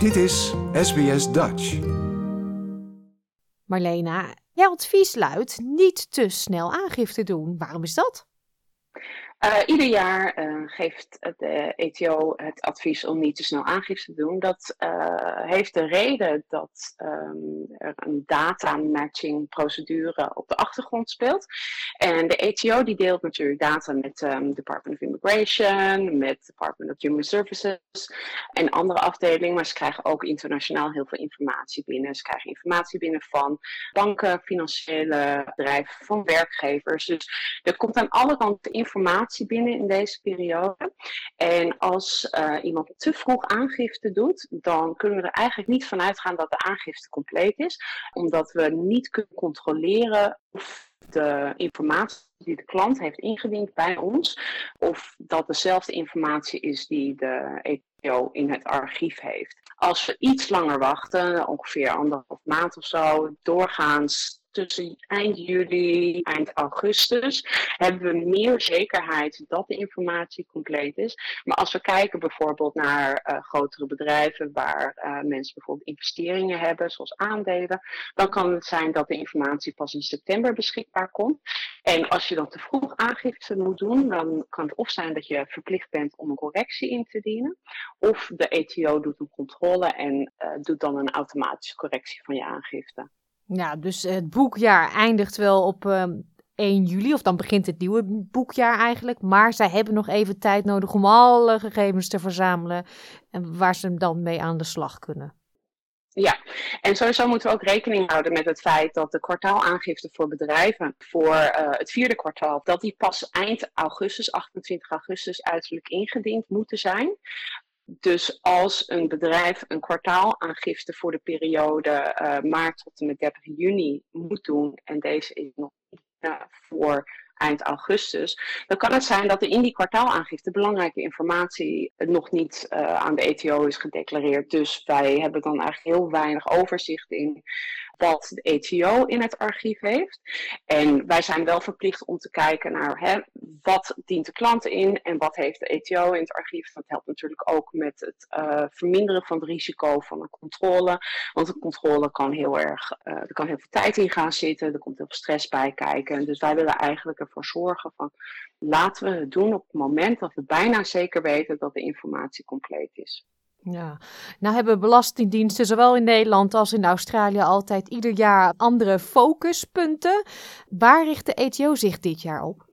Dit is SBS Dutch. Marlena, jouw advies luidt niet te snel aangifte doen. Waarom is dat? Uh, ieder jaar uh, geeft de ETO het advies om niet te snel aangifte te doen. Dat heeft de reden dat um, er een data matching procedure op de achtergrond speelt. En de ETO die deelt natuurlijk data met um, Department of Immigration, met Department of Human Services en andere afdelingen. Maar ze krijgen ook internationaal heel veel informatie binnen. Ze krijgen informatie binnen van banken, financiële bedrijven, van werkgevers. Dus er komt aan alle kanten informatie binnen in deze periode. En als uh, iemand te vroeg aangifte doet, dan kunnen we er eigenlijk niet van uitgaan dat de aangifte compleet is, omdat we niet kunnen controleren of de informatie die de klant heeft ingediend bij ons, of dat dezelfde informatie is die de ETO in het archief heeft. Als we iets langer wachten, ongeveer anderhalf maand of zo, doorgaans tussen eind juli, eind augustus, hebben we meer zekerheid dat de informatie compleet is. Maar als we kijken bijvoorbeeld naar uh, grotere bedrijven waar uh, mensen bijvoorbeeld investeringen hebben, zoals aandelen, dan kan het zijn dat de informatie pas in september beschikbaar komt. En als je dan te vroeg aangifte moet doen, dan kan het of zijn dat je verplicht bent om een correctie in te dienen, of de ETO doet een controle en uh, doet dan een automatische correctie van je aangifte. Ja, dus het boekjaar eindigt wel op uh, ehm, 1 juli, of dan begint het nieuwe boekjaar eigenlijk. Maar zij hebben nog even tijd nodig om alle gegevens te verzamelen en waar ze dan mee aan de slag kunnen. Ja, en sowieso moeten we ook rekening houden met het feit dat de kwartaalaangifte voor bedrijven voor uh, het vierde kwartaal, dat die pas eind augustus, 28 augustus, uiterlijk ingediend moeten zijn. Dus als een bedrijf een kwartaalaangifte voor de periode uh, maart tot en met 30 juni moet doen, en deze is nog uh, voor eind augustus, dan kan het zijn dat er in die kwartaalaangifte belangrijke informatie nog niet aan de ETO is gedeclareerd. Dus wij hebben dan eigenlijk heel weinig overzicht in wat de ETO in het archief heeft. En wij zijn wel verplicht om te kijken naar hè, wat dient de klant in en wat heeft de ETO in het archief. Dat helpt natuurlijk ook met het uh, verminderen van het risico van een controle. Want een controle kan heel erg, uh, er kan heel veel tijd in gaan zitten, er komt heel veel stress bij kijken. Dus wij willen eigenlijk ervoor zorgen van laten we het doen op het moment dat we bijna zeker weten dat de informatie compleet is. Ja, nou hebben belastingdiensten zowel in Nederland als in Australië altijd ieder jaar andere focuspunten. Waar richt de ETO zich dit jaar op?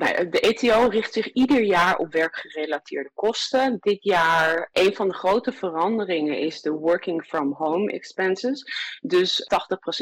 Nou, de ETO richt zich ieder jaar op werkgerelateerde kosten. Dit jaar, een van de grote veranderingen is de working from home expenses. Dus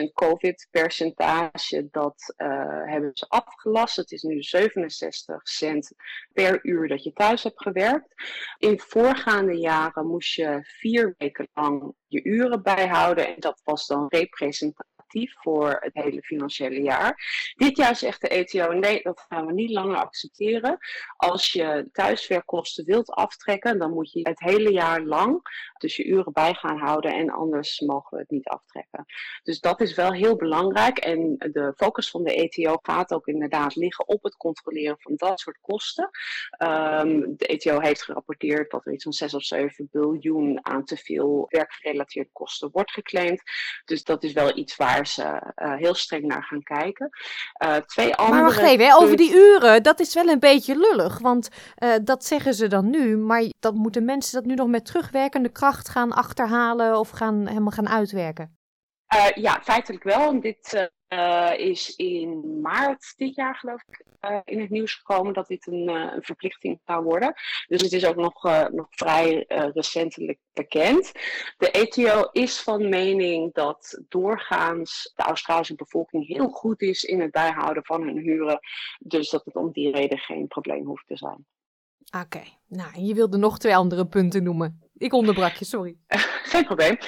80% COVID-percentage, dat uh, hebben ze afgelast. Het is nu 67 cent per uur dat je thuis hebt gewerkt. In voorgaande jaren moest je vier weken lang je uren bijhouden. En dat was dan representatief voor het hele financiële jaar. Dit jaar zegt de ETO: nee, dat gaan we niet langer accepteren. Als je thuiswerkkosten wilt aftrekken, dan moet je het hele jaar lang dus je uren bij gaan houden en anders mogen we het niet aftrekken. Dus dat is wel heel belangrijk en de focus van de ETO gaat ook inderdaad liggen op het controleren van dat soort kosten. Um, de ETO heeft gerapporteerd dat er iets van 6 of 7 biljoen aan te veel werkgerelateerde kosten wordt geclaimd. Dus dat is wel iets waar ze uh, heel streng naar gaan kijken. Uh, twee andere. Maar wacht even, hè, over die uren, dat is wel een beetje lullig. Want uh, dat zeggen ze dan nu, maar dat moeten mensen dat nu nog met terugwerkende kracht gaan achterhalen of gaan, helemaal gaan uitwerken? Ja, feitelijk wel. Dit is in maart dit jaar, geloof ik, uh, in het nieuws gekomen dat dit een, een, verplichting zou worden. Dus het is ook nog, nog vrij recentelijk bekend. De ETO is van mening dat doorgaans de Australische bevolking heel goed is in het bijhouden van hun huren. Dus dat het om die reden geen probleem hoeft te zijn. Oké, okay. nou, je wilde nog twee andere punten noemen. Ik onderbrak je, sorry. Geen probleem.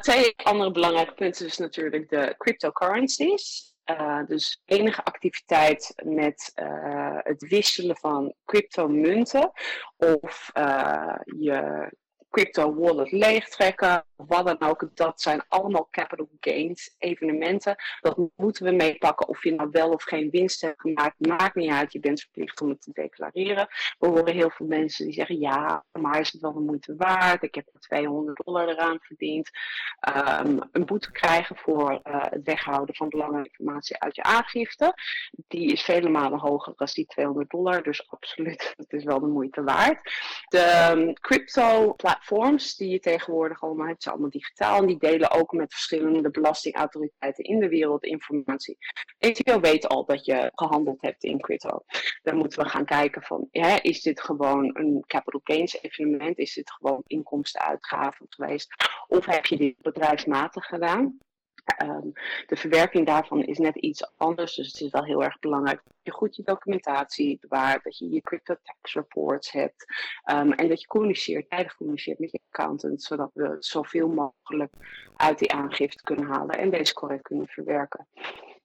twee andere belangrijke punten is natuurlijk de cryptocurrencies. Uh, dus enige activiteit met uh, het wisselen van cryptomunten of je crypto wallet leegtrekken wat dan ook. Dat zijn allemaal capital gains evenementen. Dat moeten we meepakken. Of je nou wel of geen winst hebt gemaakt, maakt niet uit. Je bent verplicht om het te declareren. We horen heel veel mensen die zeggen: ja, maar is het wel de moeite waard? Ik heb 200 dollar eraan verdiend. Um, een boete krijgen voor uh, het weghouden van belangrijke informatie uit je aangifte. Die is vele malen hoger dan die 200 dollar. Dus absoluut, het is wel de moeite waard. De um, crypto-platforms die je tegenwoordig allemaal hebt, allemaal digitaal. En die delen ook met verschillende belastingautoriteiten in de wereld informatie. ETO weet al dat je gehandeld hebt in crypto. Dan moeten we gaan kijken van, is dit gewoon een capital gains evenement? Is dit gewoon inkomsten-uitgaven geweest? Of heb je dit bedrijfsmatig gedaan? Um, de verwerking daarvan is net iets anders, dus het is wel heel erg belangrijk dat je goed je documentatie bewaart, dat je je crypto tax reports hebt um, en dat je communiceert, tijdig communiceert met je accountant, zodat we zoveel mogelijk uit die aangifte kunnen halen en deze correct kunnen verwerken.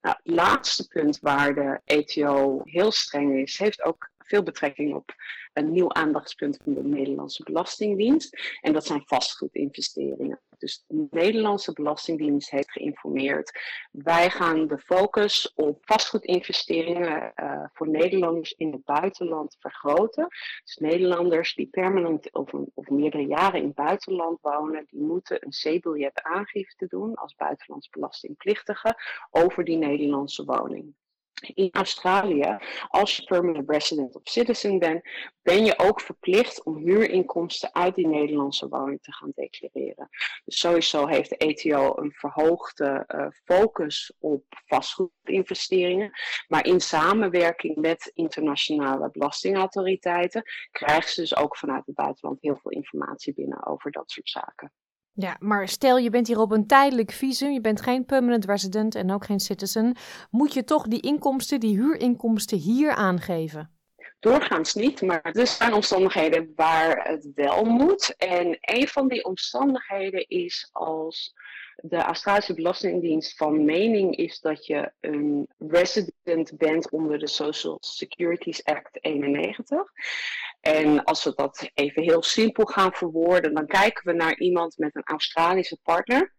Nou, het laatste punt waar de ETO heel streng is, heeft ook veel betrekking op een nieuw aandachtspunt van de Nederlandse Belastingdienst. En dat zijn vastgoedinvesteringen. Dus de Nederlandse Belastingdienst heeft geïnformeerd. Wij gaan de focus op vastgoedinvesteringen uh, voor Nederlanders in het buitenland vergroten. Dus Nederlanders die permanent of, of meerdere jaren in het buitenland wonen, die moeten een C-biljet aangifte doen als buitenlands belastingplichtige over die Nederlandse woning in Australië, als je permanent resident of citizen bent, ben je ook verplicht om huurinkomsten uit die Nederlandse woning te gaan declareren. Dus sowieso heeft de ETO een verhoogde uh, focus op vastgoedinvesteringen. Maar in samenwerking met internationale belastingautoriteiten krijgen ze dus ook vanuit het buitenland heel veel informatie binnen over dat soort zaken. Ja, maar stel je bent hier op een tijdelijk visum, je bent geen permanent resident en ook geen citizen, moet je toch die inkomsten, die huurinkomsten hier aangeven? Doorgaans niet, maar er zijn omstandigheden waar het wel moet. En een van die omstandigheden is als de Australische Belastingdienst van mening is dat je een resident bent onder de Social Securities Act 91. En als we dat even heel simpel gaan verwoorden, dan kijken we naar iemand met een Australische partner.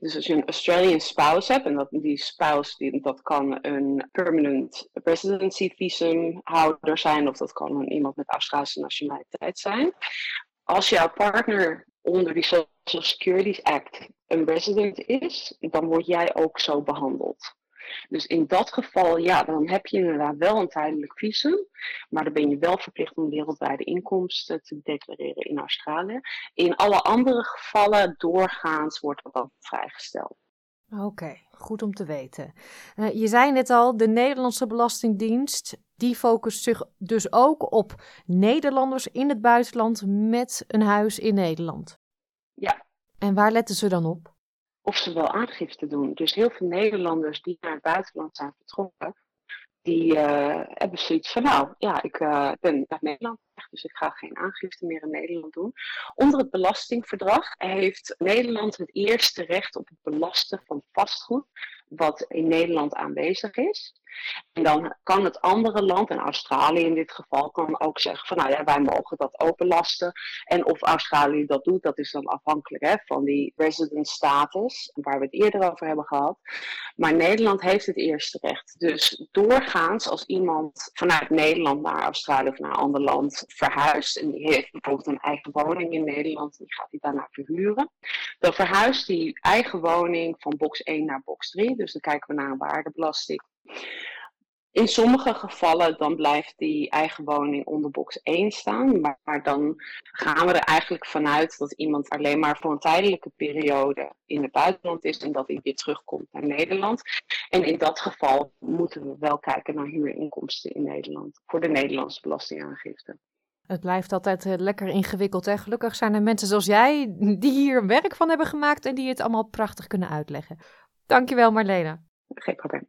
Dus als je een Australian spouse hebt, en dat, die spouse die, dat kan een permanent residency visum houder zijn, of dat kan een iemand met Australische nationaliteit zijn. Als jouw partner onder die Social Security Act een resident is, dan word jij ook zo behandeld. Dus in dat geval, ja, dan heb je inderdaad wel een tijdelijk visum, maar dan ben je wel verplicht om wereldwijde inkomsten te declareren in Australië. In alle andere gevallen, doorgaans, wordt dat dan vrijgesteld. Oké, goed om te weten. Uh, je zei net al, de Nederlandse Belastingdienst, die focust zich dus ook op Nederlanders in het buitenland met een huis in Nederland. Ja. En waar letten ze dan op? Of ze wel aangifte doen. Dus heel veel Nederlanders die naar het buitenland zijn vertrokken, die uh, hebben zoiets van, nou ja, ik uh, ben naar Nederland dus ik ga geen aangifte meer in Nederland doen. Onder het belastingverdrag heeft Nederland het eerste recht op het belasten van vastgoed wat in Nederland aanwezig is. En dan kan het andere land, en Australië in dit geval, kan ook zeggen van nou ja, wij mogen dat openlasten. En of Australië dat doet, dat is dan afhankelijk hè, van die resident status, waar we het eerder over hebben gehad. Maar Nederland heeft het eerste recht. Dus doorgaans als iemand vanuit Nederland naar Australië of naar een ander land verhuist, en die heeft bijvoorbeeld een eigen woning in Nederland, die gaat hij daarna verhuren, dan verhuist die eigen woning van box 1 naar box 3. Dus dan kijken we naar een waardebelasting. In sommige gevallen dan blijft die eigen woning onder box 1 staan, maar, maar, dan gaan we er eigenlijk vanuit dat iemand alleen maar voor een tijdelijke periode in het buitenland is en dat hij weer terugkomt naar Nederland. En in dat geval moeten we wel kijken naar huurinkomsten in Nederland voor de Nederlandse belastingaangifte. Het blijft altijd uh, lekker ingewikkeld. Hè? Gelukkig zijn er mensen zoals jij die hier werk van hebben gemaakt en die het allemaal prachtig kunnen uitleggen. Dankjewel Marlene. Geen probleem.